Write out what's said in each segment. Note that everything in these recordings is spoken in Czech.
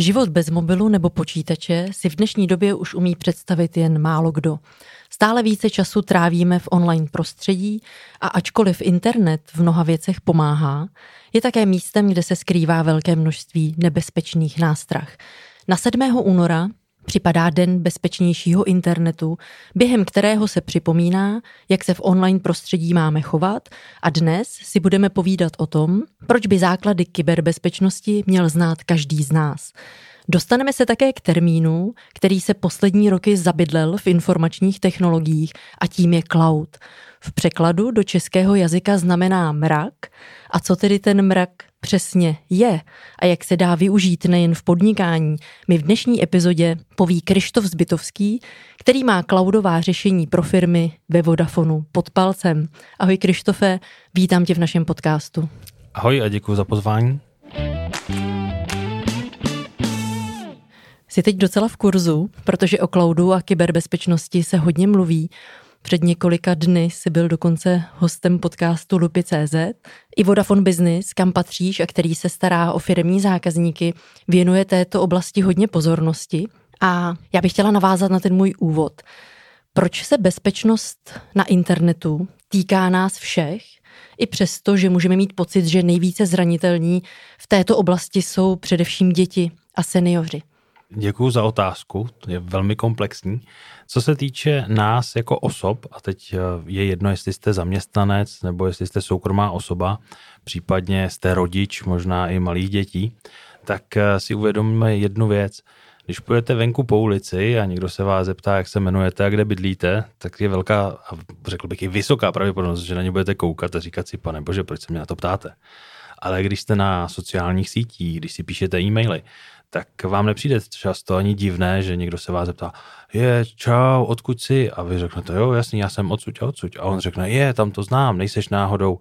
Život bez mobilu nebo počítače si v dnešní době už umí představit jen málo kdo. Stále více času trávíme v online prostředí a ačkoliv internet v mnoha věcech pomáhá, je také místem, kde se skrývá velké množství nebezpečných nástrah. Na 7. února připadá Den bezpečnějšího internetu, během kterého se připomíná, jak se v online prostředí máme chovat a dnes si budeme povídat o tom, proč by základy kyberbezpečnosti měl znát každý z nás. Dostaneme se také k termínu, který se poslední roky zabydlel v informačních technologiích a tím je cloud. V překladu do českého jazyka znamená mrak. A co tedy ten mrak přesně je a jak se dá využít nejen v podnikání, mi v dnešní epizodě poví Krištof Zbytovský, který má cloudová řešení pro firmy ve Vodafonu pod palcem. Ahoj Krištofe, vítám tě v našem podcastu. Ahoj a děkuji za pozvání. Jsi teď docela v kurzu, protože o cloudu a kyberbezpečnosti se hodně mluví. Před několika dny si byl dokonce hostem podcastu Lupy.cz. I Vodafone Business, kam patříš a který se stará o firmní zákazníky, věnuje této oblasti hodně pozornosti. A já bych chtěla navázat na ten můj úvod. Proč se bezpečnost na internetu týká nás všech, i přesto, že můžeme mít pocit, že nejvíce zranitelní v této oblasti jsou především děti a seniori? Děkuji za otázku, je velmi komplexní. Co se týče nás jako osob, a teď eh, je jedno, jestli jste zaměstnanec nebo jestli jste soukromá osoba, případně jste rodič, možná i malých dětí, tak eh, si uvědomíme jednu věc. Když půjdete venku po ulici a někdo se vás zeptá, jak se jmenujete a kde bydlíte, tak je velká, a řekl bych i vysoká pravděpodobnost, že na ně budete koukat a říkat si, pane bože, proč se mě na to ptáte. Ale když jste na sociálních sítích, když si píšete e-maily, tak vám nepřijde často ani divné, že někdo se vás zeptá, je, čau, odkud jsi? A vy řeknete, jo, jasně, já jsem odsud a odsud. A on řekne, je, tam to znám, nejseš náhodou.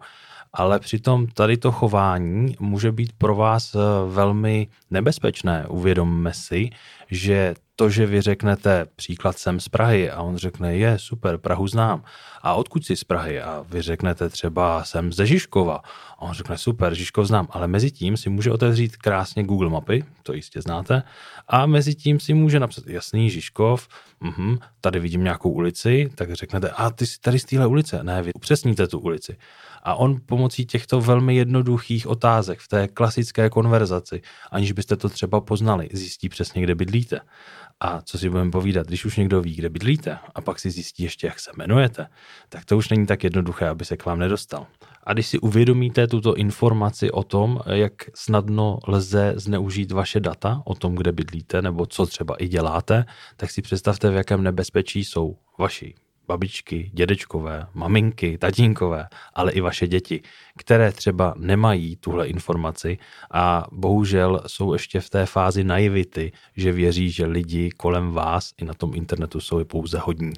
Ale přitom tady to chování může být pro vás eh, velmi nebezpečné. Uvědomme si, že to, že vy řeknete příklad jsem z Prahy a on řekne, je super, Prahu znám. A odkud jsi z Prahy? A vy řeknete třeba jsem ze Žižkova. A on řekne super, Žižkov znám. Ale mezi tím si může otevřít krásně Google mapy, to jistě znáte. A mezi tím si může napsat jasný Žižkov, uh-huh, tady vidím nějakou ulici, tak řeknete, a ty jsi tady z téhle ulice. Ne, vy upřesníte tu ulici. A on pomocí těchto velmi jednoduchých otázek v té klasické konverzaci, aniž byste to třeba poznali, zjistí přesně, kde bydlíte. A co si budeme povídat, když už někdo ví, kde bydlíte a pak si zjistí ještě, jak se jmenujete, tak to už není tak jednoduché, aby se k vám nedostal. A když si uvědomíte tuto informaci o tom, jak snadno lze zneužít vaše data o tom, kde bydlíte nebo co třeba i děláte, tak si představte, v jakém nebezpečí jsou vaši babičky, dědečkové, maminky, tatínkové, ale i vaše děti, které třeba nemají tuhle informaci a bohužel jsou ještě v té fázi naivity, že věří, že lidi kolem vás i na tom internetu jsou pouze hodní.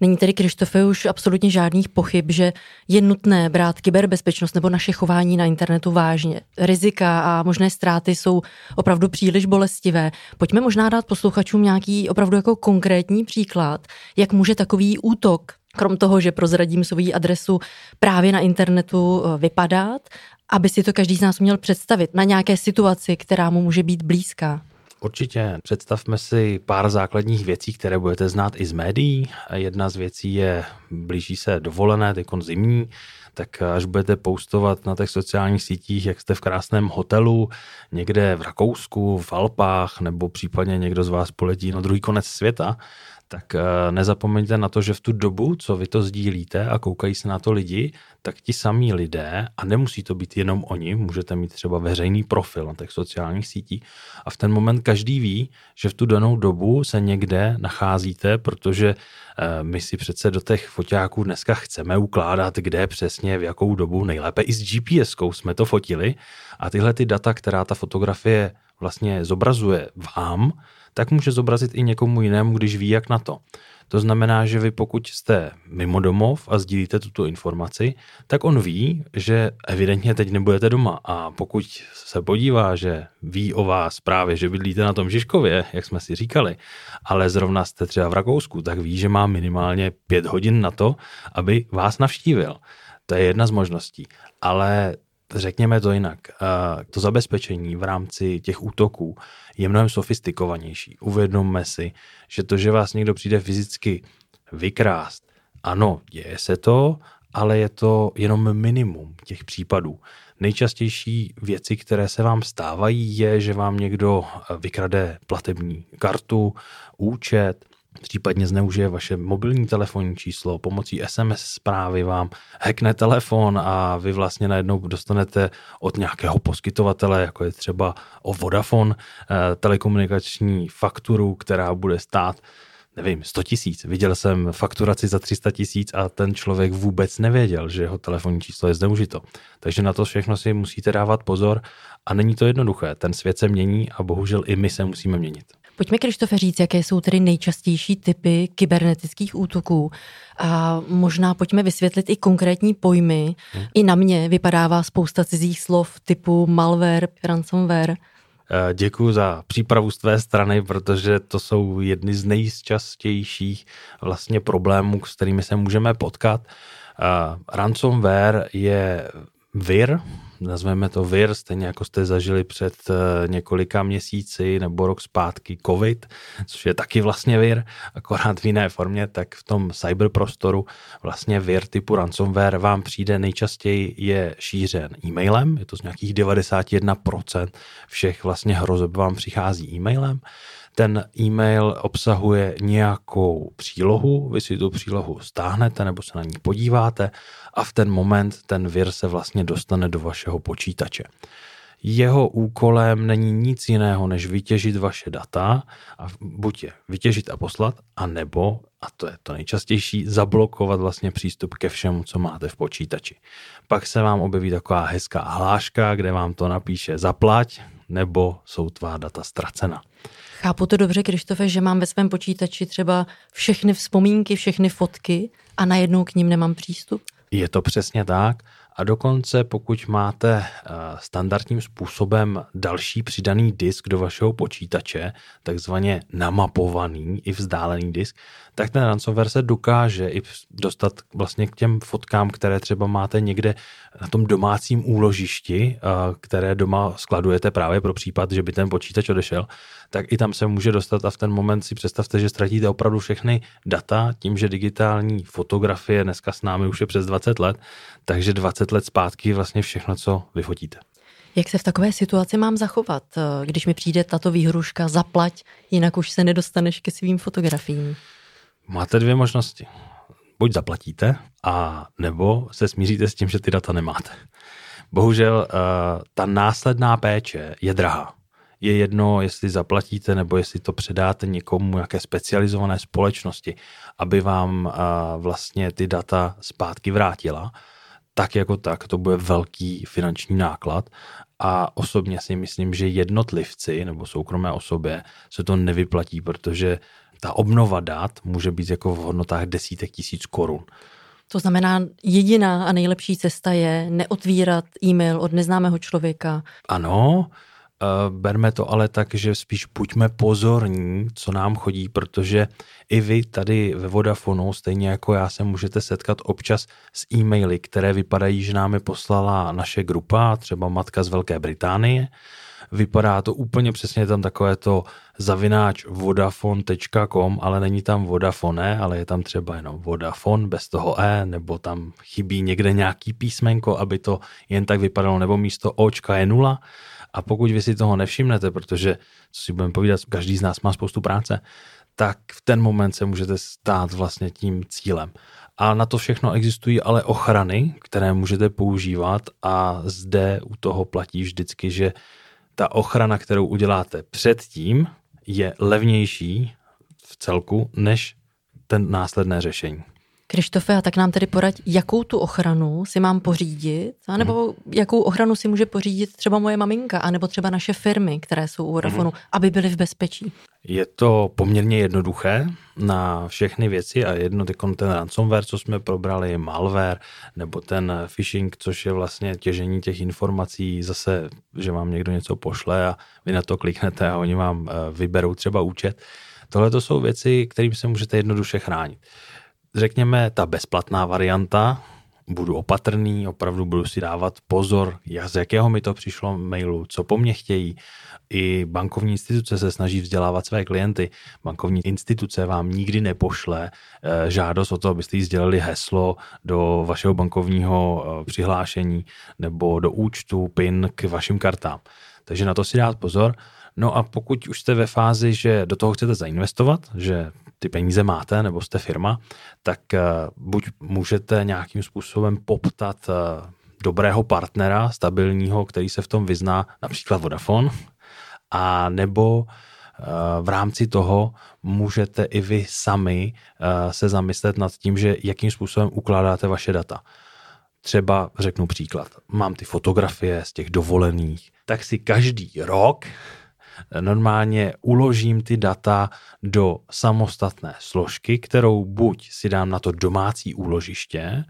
Není tedy, Krištofe, už absolutně žádných pochyb, že je nutné brát kyberbezpečnost nebo naše chování na internetu vážně. Rizika a možné ztráty jsou opravdu příliš bolestivé. Pojďme možná dát posluchačům nějaký opravdu jako konkrétní příklad, jak může takový útok krom toho, že prozradím svou adresu právě na internetu eh, vypadat, aby si to každý z nás měl představit na nějaké situaci, která mu může být blízká. Určitě. Představme si pár základních věcí, které budete znát i z médií. Jedna z věcí je, blíží se dovolené, teď zimní, tak až budete postovat na těch sociálních sítích, jak jste v krásném hotelu, někde v Rakousku, v Alpách, nebo případně někdo z vás poletí na druhý konec světa, tak eh, nezapomeňte na to, že v tu dobu, co vy to sdílíte a koukají se na to lidi, tak ti samí lidé, a nemusí to být jenom oni, můžete mít třeba veřejný profil na těch sociálních sítích a v ten moment každý ví, že v tu danou dobu se někde nacházíte, protože eh, my si přece do těch foťáků dneska chceme ukládat, kde přesně, v jakou dobu, nejlépe i s GPS-kou jsme to fotili. A tyhle ty data, která ta fotografie vlastně zobrazuje vám, tak může zobrazit i někomu jinému, když ví, jak na to. To znamená, že vy pokud jste mimo domov a sdílíte tuto informaci, tak on ví, že evidentně teď nebudete doma a pokud se podívá, že ví o vás právě, že bydlíte na tom Žižkově, jak jsme si říkali, ale zrovna jste třeba v Rakousku, tak ví, že má minimálně pět hodin na to, aby vás navštívil. To je jedna z možností. Ale řekněme to jinak, to zabezpečení v rámci těch útoků je mnohem sofistikovanější. Uvědomme si, že to, že vás někdo přijde fyzicky vykrást, ano, děje se to, ale je to jenom minimum těch případů. Nejčastější věci, které se vám stávají, je, že vám někdo vykrade platební kartu, účet, případně zneužije vaše mobilní telefonní číslo, pomocí SMS zprávy vám hackne telefon a vy vlastně najednou dostanete od nějakého poskytovatele, jako je třeba o Vodafone, eh, telekomunikační fakturu, která bude stát nevím, 100 tisíc. Viděl jsem fakturaci za 300 tisíc a ten člověk vůbec nevěděl, že jeho telefonní číslo je zneužito. Takže na to všechno si musíte dávat pozor a není to jednoduché. Ten svět se mění a bohužel i my se musíme měnit. Pojďme, Krištofe, říct, jaké jsou tedy nejčastější typy kybernetických útoků. A možná pojďme vysvětlit i konkrétní pojmy. Hmm. I na mě vypadává spousta cizích slov typu malware, ransomware. Eh, Děkuji za přípravu z tvé strany, protože to jsou jedny z nejčastějších vlastně problémů, s kterými se můžeme potkat. Uh, ransomware je vir, nazveme to vir, stejně jako jste zažili před eh, několika měsíci nebo rok zpátky covid, což je taky vlastně vir, akorát v jiné formě, tak v tom cyberprostoru vlastně vir typu ransomware vám přijde nejčastěji je šířen e-mailem, je to z nějakých 91% všech vlastně hrozeb vám přichází e-mailem, ten e-mail obsahuje nějakou přílohu, vy si tu přílohu stáhnete nebo se na ní podíváte a v ten moment ten vir se vlastně dostane do vašeho počítače. Jeho úkolem není nic jiného, než vytěžit vaše data a buď je vytěžit a poslat, a nebo, a to je to nejčastější, zablokovat vlastně přístup ke všemu, co máte v počítači. Pak se vám objeví taková hezká hláška, kde vám to napíše zaplať, nebo jsou tvá data ztracena. Chápu to dobře, Krištofe, že mám ve svém počítači třeba všechny vzpomínky, všechny fotky a najednou k ním nemám přístup? Je to přesně tak. A dokonce, pokud máte eh, standardním způsobem další přidaný disk do vašeho počítače, takzvaně namapovaný i vzdálený disk, tak ten ransomware se dokáže i dostat vlastně k těm fotkám, které třeba máte někde na tom domácím úložišti, které doma skladujete právě pro případ, že by ten počítač odešel, tak i tam se může dostat a v ten moment si představte, že ztratíte opravdu všechny data tím, že digitální fotografie dneska s námi už je přes 20 let, takže 20 let zpátky vlastně všechno, co vyfotíte. Jak se v takové situaci mám zachovat, když mi přijde tato výhruška zaplať, jinak už se nedostaneš ke svým fotografiím? Máte dvě možnosti. Buď zaplatíte, a nebo se smíříte s tím, že ty data nemáte. Bohužel uh, ta následná péče je drahá. Je jedno, jestli zaplatíte nebo jestli to předáte někomu, nějaké specializované společnosti, aby vám uh, vlastně ty data zpátky vrátila, tak jako tak to bude velký finanční náklad a osobně si myslím, že jednotlivci nebo soukromé osobě se to nevyplatí, protože ta obnova dat může být jako v hodnotách desítek tisíc korun. To znamená, jediná a nejlepší cesta je neotvírat e-mail od neznámého člověka. Ano, berme to ale tak, že spíš buďme pozorní, co nám chodí, protože i vy tady ve Vodafonu, stejně jako já, se můžete setkat občas s e-maily, které vypadají, že nám je poslala naše grupa, třeba matka z Velké Británie, vypadá to úplně přesně tam takové to zavináč vodafone.com, ale není tam Vodafone, ale je tam třeba jenom Vodafone bez toho E, nebo tam chybí někde nějaký písmenko, aby to jen tak vypadalo, nebo místo Očka je nula. A pokud vy si toho nevšimnete, protože, co si budeme povídat, každý z nás má spoustu práce, tak v ten moment se můžete stát vlastně tím cílem. A na to všechno existují ale ochrany, které můžete používat a zde u toho platí vždycky, že ta ochrana, kterou uděláte předtím, je levnější v celku než ten následné řešení. Krištofe, a tak nám tedy poraď, jakou tu ochranu si mám pořídit, anebo hmm. jakou ochranu si může pořídit třeba moje maminka, anebo třeba naše firmy, které jsou u Vodafonu, hmm. aby byly v bezpečí. Je to poměrně jednoduché na všechny věci a jedno ten ransomware, co jsme probrali, malware, nebo ten phishing, což je vlastně těžení těch informací, zase, že vám někdo něco pošle a vy na to kliknete a oni vám eh, vyberou třeba účet. Tohle to jsou věci, kterým se můžete jednoduše chránit řekněme, ta bezplatná varianta, budu opatrný, opravdu budu si dávat pozor, jak, z jakého mi to přišlo mailu, co po mně chtějí. I bankovní instituce se snaží vzdělávat své klienty. Bankovní instituce vám nikdy nepošle eh, žádost o to, abyste jí sdělili heslo do vašeho bankovního eh, přihlášení nebo do účtu, PIN k vašim kartám. Takže na to si dát pozor. No a pokud už jste ve fázi, že do toho chcete zainvestovat, že ty peníze máte nebo jste firma, tak eh, buď můžete nějakým způsobem poptat eh, dobrého partnera, stabilního, který se v tom vyzná, například Vodafone, a nebo eh, v rámci toho můžete i vy sami se zamyslet nad tím, že jakým způsobem ukládáte vaše data. Třeba řeknu příklad, mám ty fotografie z těch dovolených, tak si každý rok normálně uložím ty data do samostatné složky, kterou buď si dám na to domácí úložiště,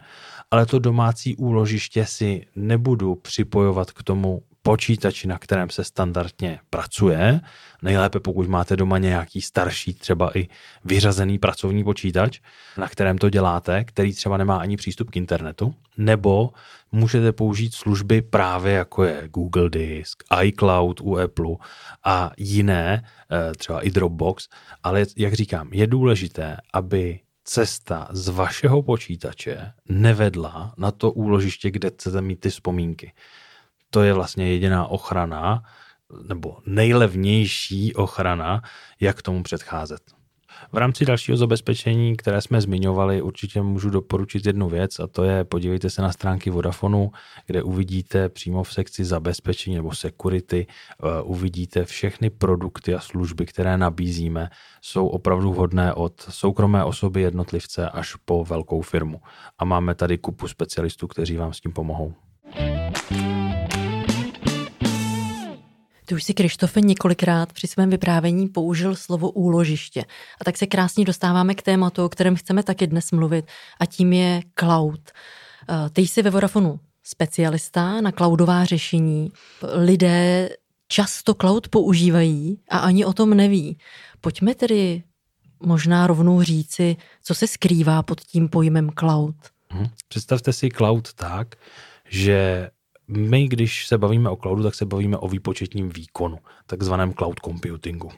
ale to domácí úložiště si nebudu připojovat k tomu počítači, na kterém se standardně pracuje. Nejlépe, pokud máte doma nějaký starší, třeba i vyřazený pracovní počítač, na kterém to děláte, který třeba nemá ani přístup k internetu, nebo můžete použít služby právě jako je Google Disk, iCloud u Apple a jiné, eh, třeba i Dropbox, ale jak říkám, je důležité, aby cesta z vašeho počítače nevedla na to úložiště, kde chcete mít ty vzpomínky to je vlastně jediná ochrana, nebo nejlevnější ochrana, jak tomu předcházet. V rámci dalšího zabezpečení, které jsme zmiňovali, určitě můžu doporučit jednu věc a to je podívejte se na stránky Vodafonu, kde uvidíte přímo v sekci zabezpečení nebo security, eh, uvidíte všechny produkty a služby, které nabízíme, jsou opravdu vhodné od soukromé osoby jednotlivce až po velkou firmu. A máme tady kupu specialistů, kteří vám s tím pomohou. Ty už si, Krištofe, několikrát při svém vyprávění použil slovo úložiště. A tak se krásně dostáváme k tématu, o kterém chceme taky dnes mluvit, a tím je cloud. Eh, ty jsi ve Vodafonu specialista na cloudová řešení. Lidé často cloud používají a ani o tom neví. Pojďme tedy možná rovnou říci, co se skrývá pod tím pojmem cloud. Mhm. Představte si cloud tak, že my, když se bavíme o cloudu, tak se bavíme o výpočetním výkonu, takzvaném cloud computingu.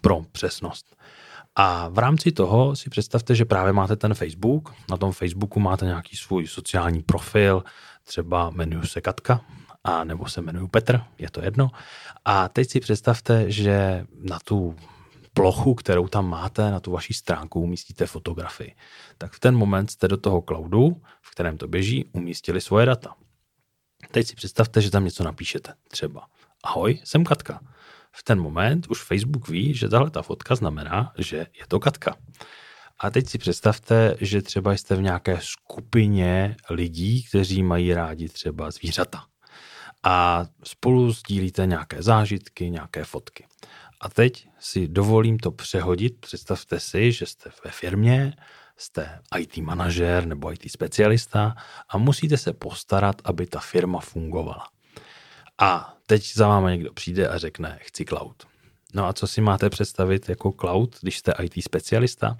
Pro přesnost. A v rámci toho si představte, že právě máte ten Facebook, na tom Facebooku máte nějaký svůj sociální profil, třeba jmenuji se Katka, a nebo se jmenuji Petr, je to jedno. A teď si představte, že na tu plochu, kterou tam máte, na tu vaši stránku umístíte fotografii. Tak v ten moment jste do toho cloudu, v kterém to běží, umístili svoje data. Teď si představte, že tam něco napíšete. Třeba ahoj, jsem Katka. V ten moment už Facebook ví, že tahle ta fotka znamená, že je to Katka. A teď si představte, že třeba jste v nějaké skupině lidí, kteří mají rádi třeba zvířata. A spolu sdílíte nějaké zážitky, nějaké fotky. A teď si dovolím to přehodit. Představte si, že jste ve firmě, jste IT manažer nebo IT specialista a musíte se postarat, aby ta firma fungovala. A teď za vámi někdo přijde a řekne, chci cloud. No a co si máte představit jako cloud, když jste IT specialista?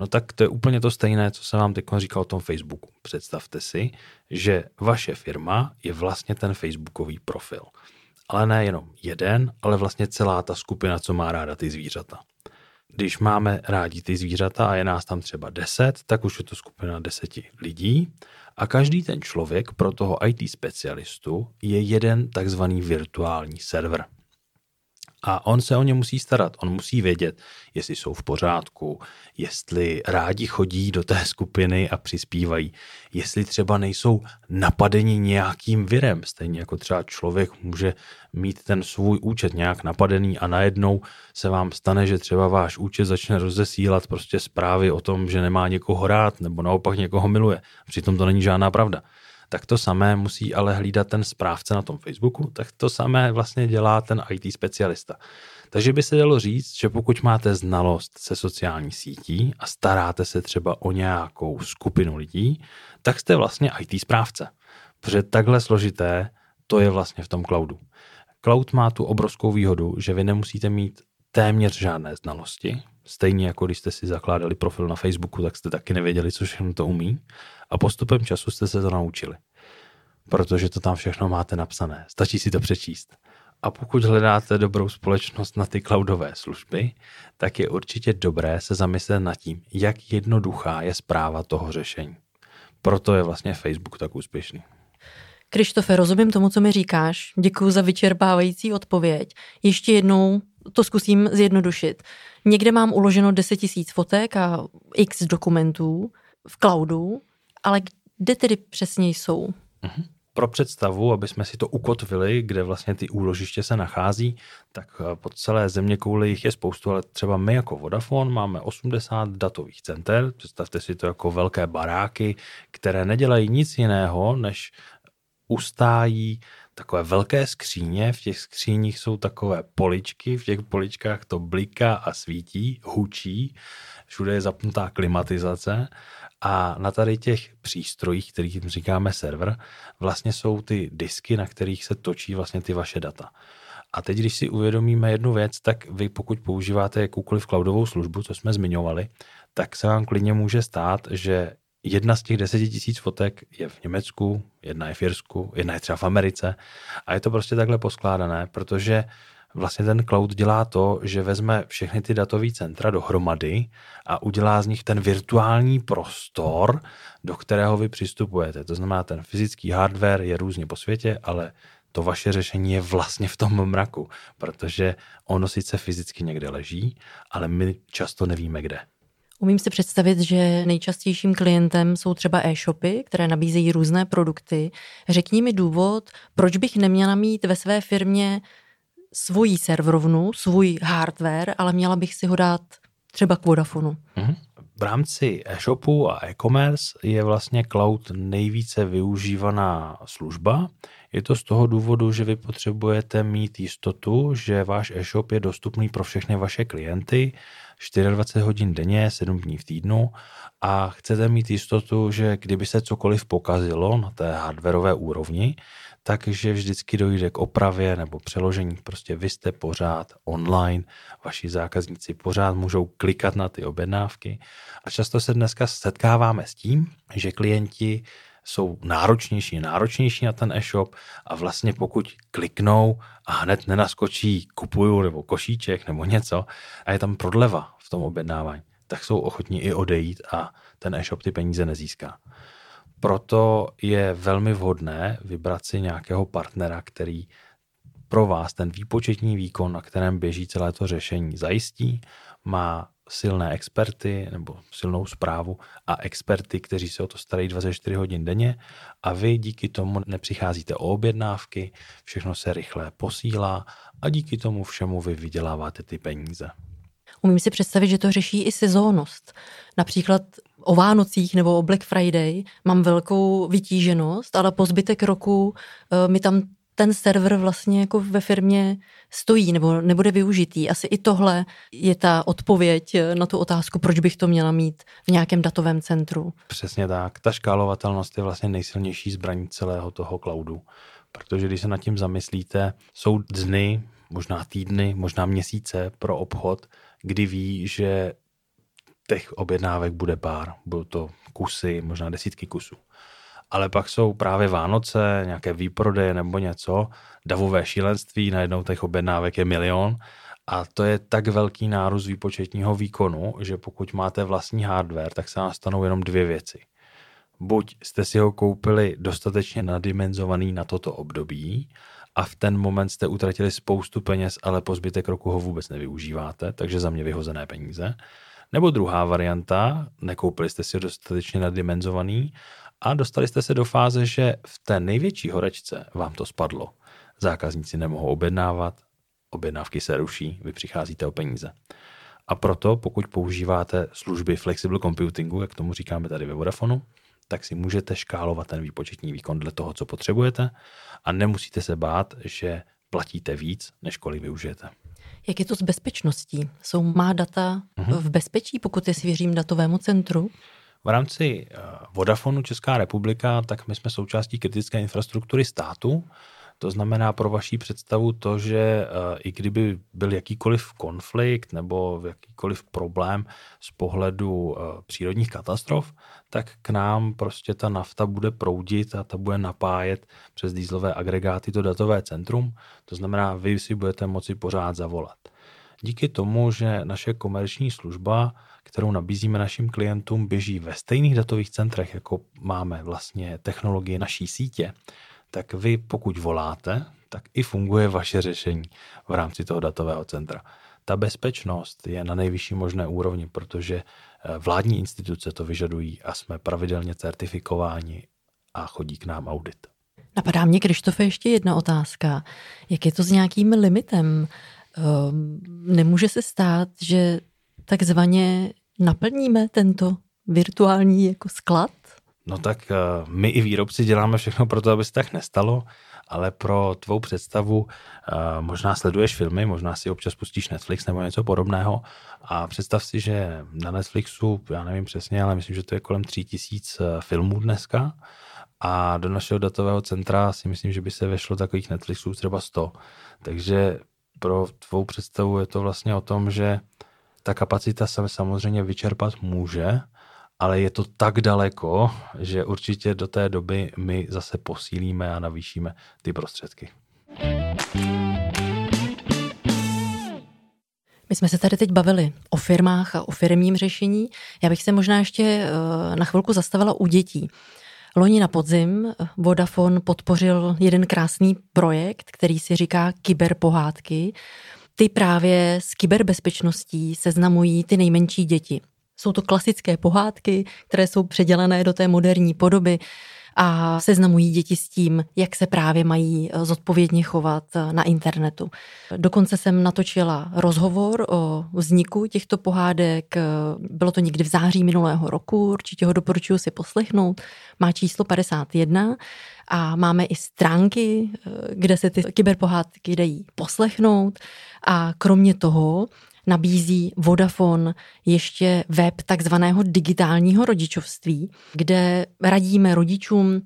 No tak to je úplně to stejné, co jsem vám teď říkal o tom Facebooku. Představte si, že vaše firma je vlastně ten Facebookový profil. Ale ne jenom jeden, ale vlastně celá ta skupina, co má ráda ty zvířata když máme rádi ty zvířata a je nás tam třeba deset, tak už je to skupina deseti lidí a každý ten člověk pro toho IT specialistu je jeden takzvaný virtuální server. A on se o ně musí starat. On musí vědět, jestli jsou v pořádku, jestli rádi chodí do té skupiny a přispívají, jestli třeba nejsou napadeni nějakým virem. Stejně jako třeba člověk může mít ten svůj účet nějak napadený a najednou se vám stane, že třeba váš účet začne rozesílat prostě zprávy o tom, že nemá někoho rád nebo naopak někoho miluje. Přitom to není žádná pravda tak to samé musí ale hlídat ten správce na tom Facebooku, tak to samé vlastně dělá ten IT specialista. Takže by se dalo říct, že pokud máte znalost se sociální sítí a staráte se třeba o nějakou skupinu lidí, tak jste vlastně IT správce. Protože takhle složité to je vlastně v tom cloudu. Cloud má tu obrovskou výhodu, že vy nemusíte mít téměř žádné znalosti, stejně jako když jste si zakládali profil na Facebooku, tak jste taky nevěděli, co všechno to umí a postupem času jste se to naučili. Protože to tam všechno máte napsané. Stačí si to přečíst. A pokud hledáte dobrou společnost na ty cloudové služby, tak je určitě dobré se zamyslet nad tím, jak jednoduchá je zpráva toho řešení. Proto je vlastně Facebook tak úspěšný. Krištofe, rozumím tomu, co mi říkáš. Děkuji za vyčerpávající odpověď. Ještě jednou to zkusím zjednodušit. Někde mám uloženo 10 000 fotek a x dokumentů v cloudu ale kde tedy přesně jsou? Mhm. Pro představu, aby jsme si to ukotvili, kde vlastně ty úložiště se nachází, tak eh, po celé země kouli jich je spoustu, ale třeba my jako Vodafone máme 80 datových center, představte si to jako velké baráky, které nedělají nic jiného, než ustájí takové velké skříně, v těch skříních jsou takové poličky, v těch poličkách to bliká a svítí, hučí, všude je zapnutá klimatizace a na tady těch přístrojích, kterých říkáme server, vlastně jsou ty disky, na kterých se točí vlastně ty vaše data. A teď, když si uvědomíme jednu věc, tak vy pokud používáte jakoukoliv cloudovou službu, co jsme zmiňovali, tak se vám klidně může stát, že jedna z těch deseti tisíc fotek je v Německu, jedna je v Jirsku, jedna je třeba v Americe a je to prostě takhle poskládané, protože vlastně ten cloud dělá to, že vezme všechny ty datové centra dohromady a udělá z nich ten virtuální prostor, do kterého vy přistupujete. To znamená, ten fyzický hardware je různě po světě, ale to vaše řešení je vlastně v tom mraku, protože ono sice fyzicky někde leží, ale my často nevíme kde. Umím si představit, že nejčastějším klientem jsou třeba e-shopy, které nabízejí různé produkty. Řekni mi důvod, proč bych neměla mít ve své firmě svoji serverovnu, svůj hardware, ale měla bych si ho dát třeba k Vodafonu. Mm-hmm. V rámci e-shopu a e-commerce je vlastně cloud nejvíce využívaná služba. Je to z toho důvodu, že vy potřebujete mít jistotu, že váš e-shop je dostupný pro všechny vaše klienty 24 hodin denně, 7 dní v týdnu a chcete mít jistotu, že kdyby se cokoliv pokazilo na té hardwareové úrovni, takže vždycky dojde k opravě nebo přeložení. Prostě vy jste pořád online, vaši zákazníci pořád můžou klikat na ty objednávky a často se dneska setkáváme s tím, že klienti jsou náročnější, náročnější na ten e-shop a vlastně pokud kliknou a hned nenaskočí kupuju nebo košíček nebo něco a je tam prodleva v tom objednávání, tak jsou ochotní i odejít a ten e-shop ty peníze nezíská. Proto je velmi vhodné vybrat si nějakého partnera, který pro vás ten výpočetní výkon, na kterém běží celé to řešení, zajistí, má silné experty nebo silnou zprávu a experty, kteří se o to starají 24 hodin denně a vy díky tomu nepřicházíte o objednávky, všechno se rychle posílá a díky tomu všemu vy vyděláváte ty peníze. Umím si představit, že to řeší i sezónnost. Například o Vánocích nebo o Black Friday mám velkou vytíženost, ale po zbytek roku uh, mi tam ten server vlastně jako ve firmě stojí nebo nebude využitý. Asi i tohle je ta odpověď na tu otázku, proč bych to měla mít v nějakém datovém centru. Přesně tak. Ta škálovatelnost je vlastně nejsilnější zbraní celého toho cloudu. Protože když se nad tím zamyslíte, jsou dny, možná týdny, možná měsíce pro obchod, kdy ví, že těch objednávek bude pár. Budou to kusy, možná desítky kusů. Ale pak jsou právě Vánoce, nějaké výprodeje nebo něco, davové šílenství, najednou těch objednávek je milion a to je tak velký nárůst výpočetního výkonu, že pokud máte vlastní hardware, tak se nastanou jenom dvě věci. Buď jste si ho koupili dostatečně nadimenzovaný na toto období, a v ten moment jste utratili spoustu peněz, ale po zbytek roku ho vůbec nevyužíváte, takže za mě vyhozené peníze. Nebo druhá varianta, nekoupili jste si dostatečně nadimenzovaný a dostali jste se do fáze, že v té největší horečce vám to spadlo. Zákazníci nemohou objednávat, objednávky se ruší, vy přicházíte o peníze. A proto, pokud používáte služby flexible computingu, jak tomu říkáme tady ve Vodafonu, tak si můžete škálovat ten výpočetní výkon dle toho, co potřebujete a nemusíte se bát, že platíte víc, než kolik využijete. Jak je to s bezpečností? Jsou má data uh-huh. v bezpečí, pokud je svěřím datovému centru? V rámci eh, Vodafonu Česká republika, tak my jsme součástí kritické infrastruktury státu, to znamená pro vaší představu to, že eh, i kdyby byl jakýkoliv konflikt nebo jakýkoliv problém z pohledu eh, přírodních katastrof, tak k nám prostě ta nafta bude proudit a ta bude napájet přes dýzlové agregáty to datové centrum. To znamená, vy si budete moci pořád zavolat. Díky tomu, že naše komerční služba, kterou nabízíme našim klientům, běží ve stejných datových centrech, jako máme vlastně technologie naší sítě, tak vy pokud voláte, tak i funguje vaše řešení v rámci toho datového centra. Ta bezpečnost je na nejvyšší možné úrovni, protože eh, vládní instituce to vyžadují a jsme pravidelně certifikováni a chodí k nám audit. Napadá mě, Krištofe, ještě jedna otázka. Jak je to s nějakým limitem? Ehm, nemůže se stát, že takzvaně naplníme tento virtuální jako sklad? No tak eh, my i výrobci děláme všechno pro to, aby se tak nestalo, ale pro tvou představu eh, možná sleduješ filmy, možná si občas pustíš Netflix nebo něco podobného a představ si, že na Netflixu, já nevím přesně, ale myslím, že to je kolem tří tisíc eh, filmů dneska a do našeho datového centra si myslím, že by se vešlo takových Netflixů třeba 100. Takže pro tvou představu je to vlastně o tom, že ta kapacita se samozřejmě vyčerpat může, ale je to tak daleko, že určitě do té doby my zase posílíme a navýšíme ty prostředky. My jsme se tady teď bavili o firmách a o firmním řešení. Já bych se možná ještě eh, na chvilku zastavila u dětí. Loni na podzim Vodafone podpořil jeden krásný projekt, který si říká Kyberpohádky. Ty právě s kyberbezpečností seznamují ty nejmenší děti. Jsou to klasické pohádky, které jsou předělené do té moderní podoby a seznamují děti s tím, jak se právě mají eh, zodpovědně chovat eh, na internetu. Dokonce jsem natočila rozhovor o vzniku těchto pohádek. Eh, bylo to někdy v září minulého roku, určitě ho doporučuji si poslechnout. Má číslo 51 a máme i stránky, kde se ty kyberpohádky dají poslechnout. A kromě toho nabízí Vodafone ještě web takzvaného digitálního rodičovství, kde radíme rodičům,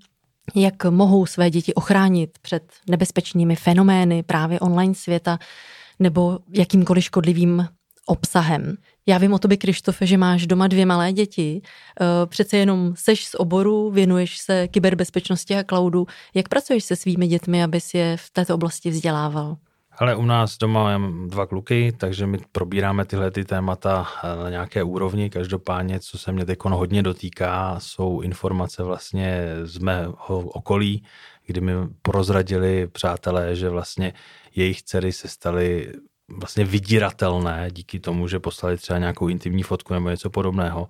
jak mohou své děti ochránit před nebezpečnými fenomény právě online světa nebo jakýmkoliv škodlivým obsahem. Já vím o tobě, Krištofe, že máš doma dvě malé děti. Eh, přece jenom seš z oboru, věnuješ se kyberbezpečnosti a cloudu. Jak pracuješ se svými dětmi, abys je v této oblasti vzdělával? Ale u nás doma mám dva kluky, takže my probíráme tyhle ty témata eh, na nějaké úrovni. Každopádně, co se mě teď hodně dotýká, jsou informace vlastně z mého okolí, kdy mi prozradili přátelé, že vlastně jejich dcery se staly vlastně vydíratelné díky tomu, že poslali třeba nějakou intimní fotku nebo něco podobného.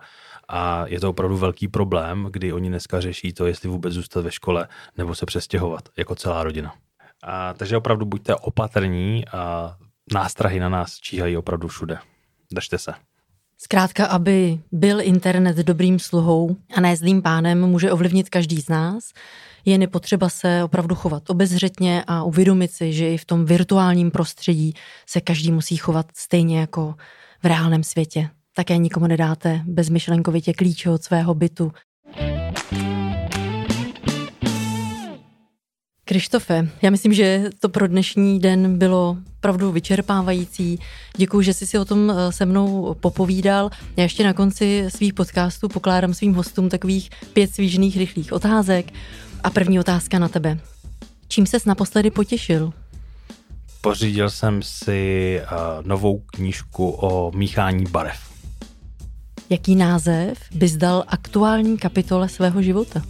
A je to opravdu velký problém, kdy oni dneska řeší to, jestli vůbec zůstat ve škole nebo se přestěhovat jako celá rodina. A, takže opravdu buďte opatrní a nástrahy na nás číhají opravdu všude. Držte se. Zkrátka, aby byl internet dobrým sluhou a ne zlým pánem, může ovlivnit každý z nás. Je nepotřeba se opravdu chovat obezřetně a uvědomit si, že i v tom virtuálním prostředí se každý musí chovat stejně jako v reálném světě. Také nikomu nedáte bezmyšlenkovitě klíče od svého bytu. Krištofe, já myslím, že to pro dnešní den bylo opravdu vyčerpávající. Děkuji, že jsi si o tom eh, se mnou popovídal. Já ještě na konci svých podcastů pokládám svým hostům takových pět svížných rychlých otázek. A první otázka na tebe. Čím ses naposledy potěšil? Pořídil jsem si uh, novou knížku o míchání barev. Jaký název bys dal aktuální kapitole svého života?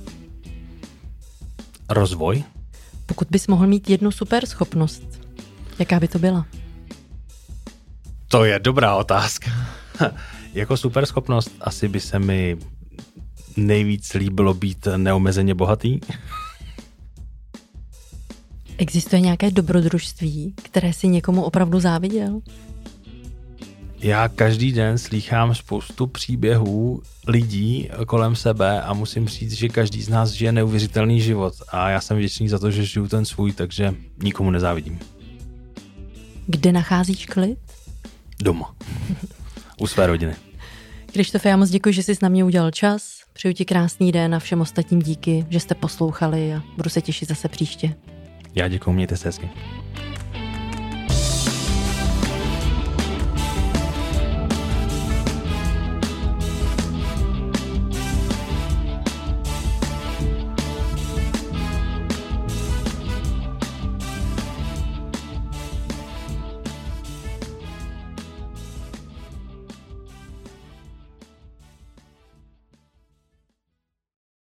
Rozvoj. Pokud bys mohl mít jednu super schopnost, jaká by to byla? To je dobrá otázka. jako super schopnost asi by se mi nejvíc líbilo být neomezeně bohatý. Existuje nějaké dobrodružství, které si někomu opravdu záviděl? Já každý den slýchám spoustu příběhů lidí kolem sebe a musím říct, že každý z nás žije neuvěřitelný život a já jsem vděčný za to, že žiju ten svůj, takže nikomu nezávidím. Kde nacházíš klid? Doma. U své rodiny. Krištofe, já moc děkuji, že jsi s námi udělal čas. Přeju ti krásný den a všem ostatním díky, že jste poslouchali a budu se těšit zase příště. Já děkuji, mějte se hezky.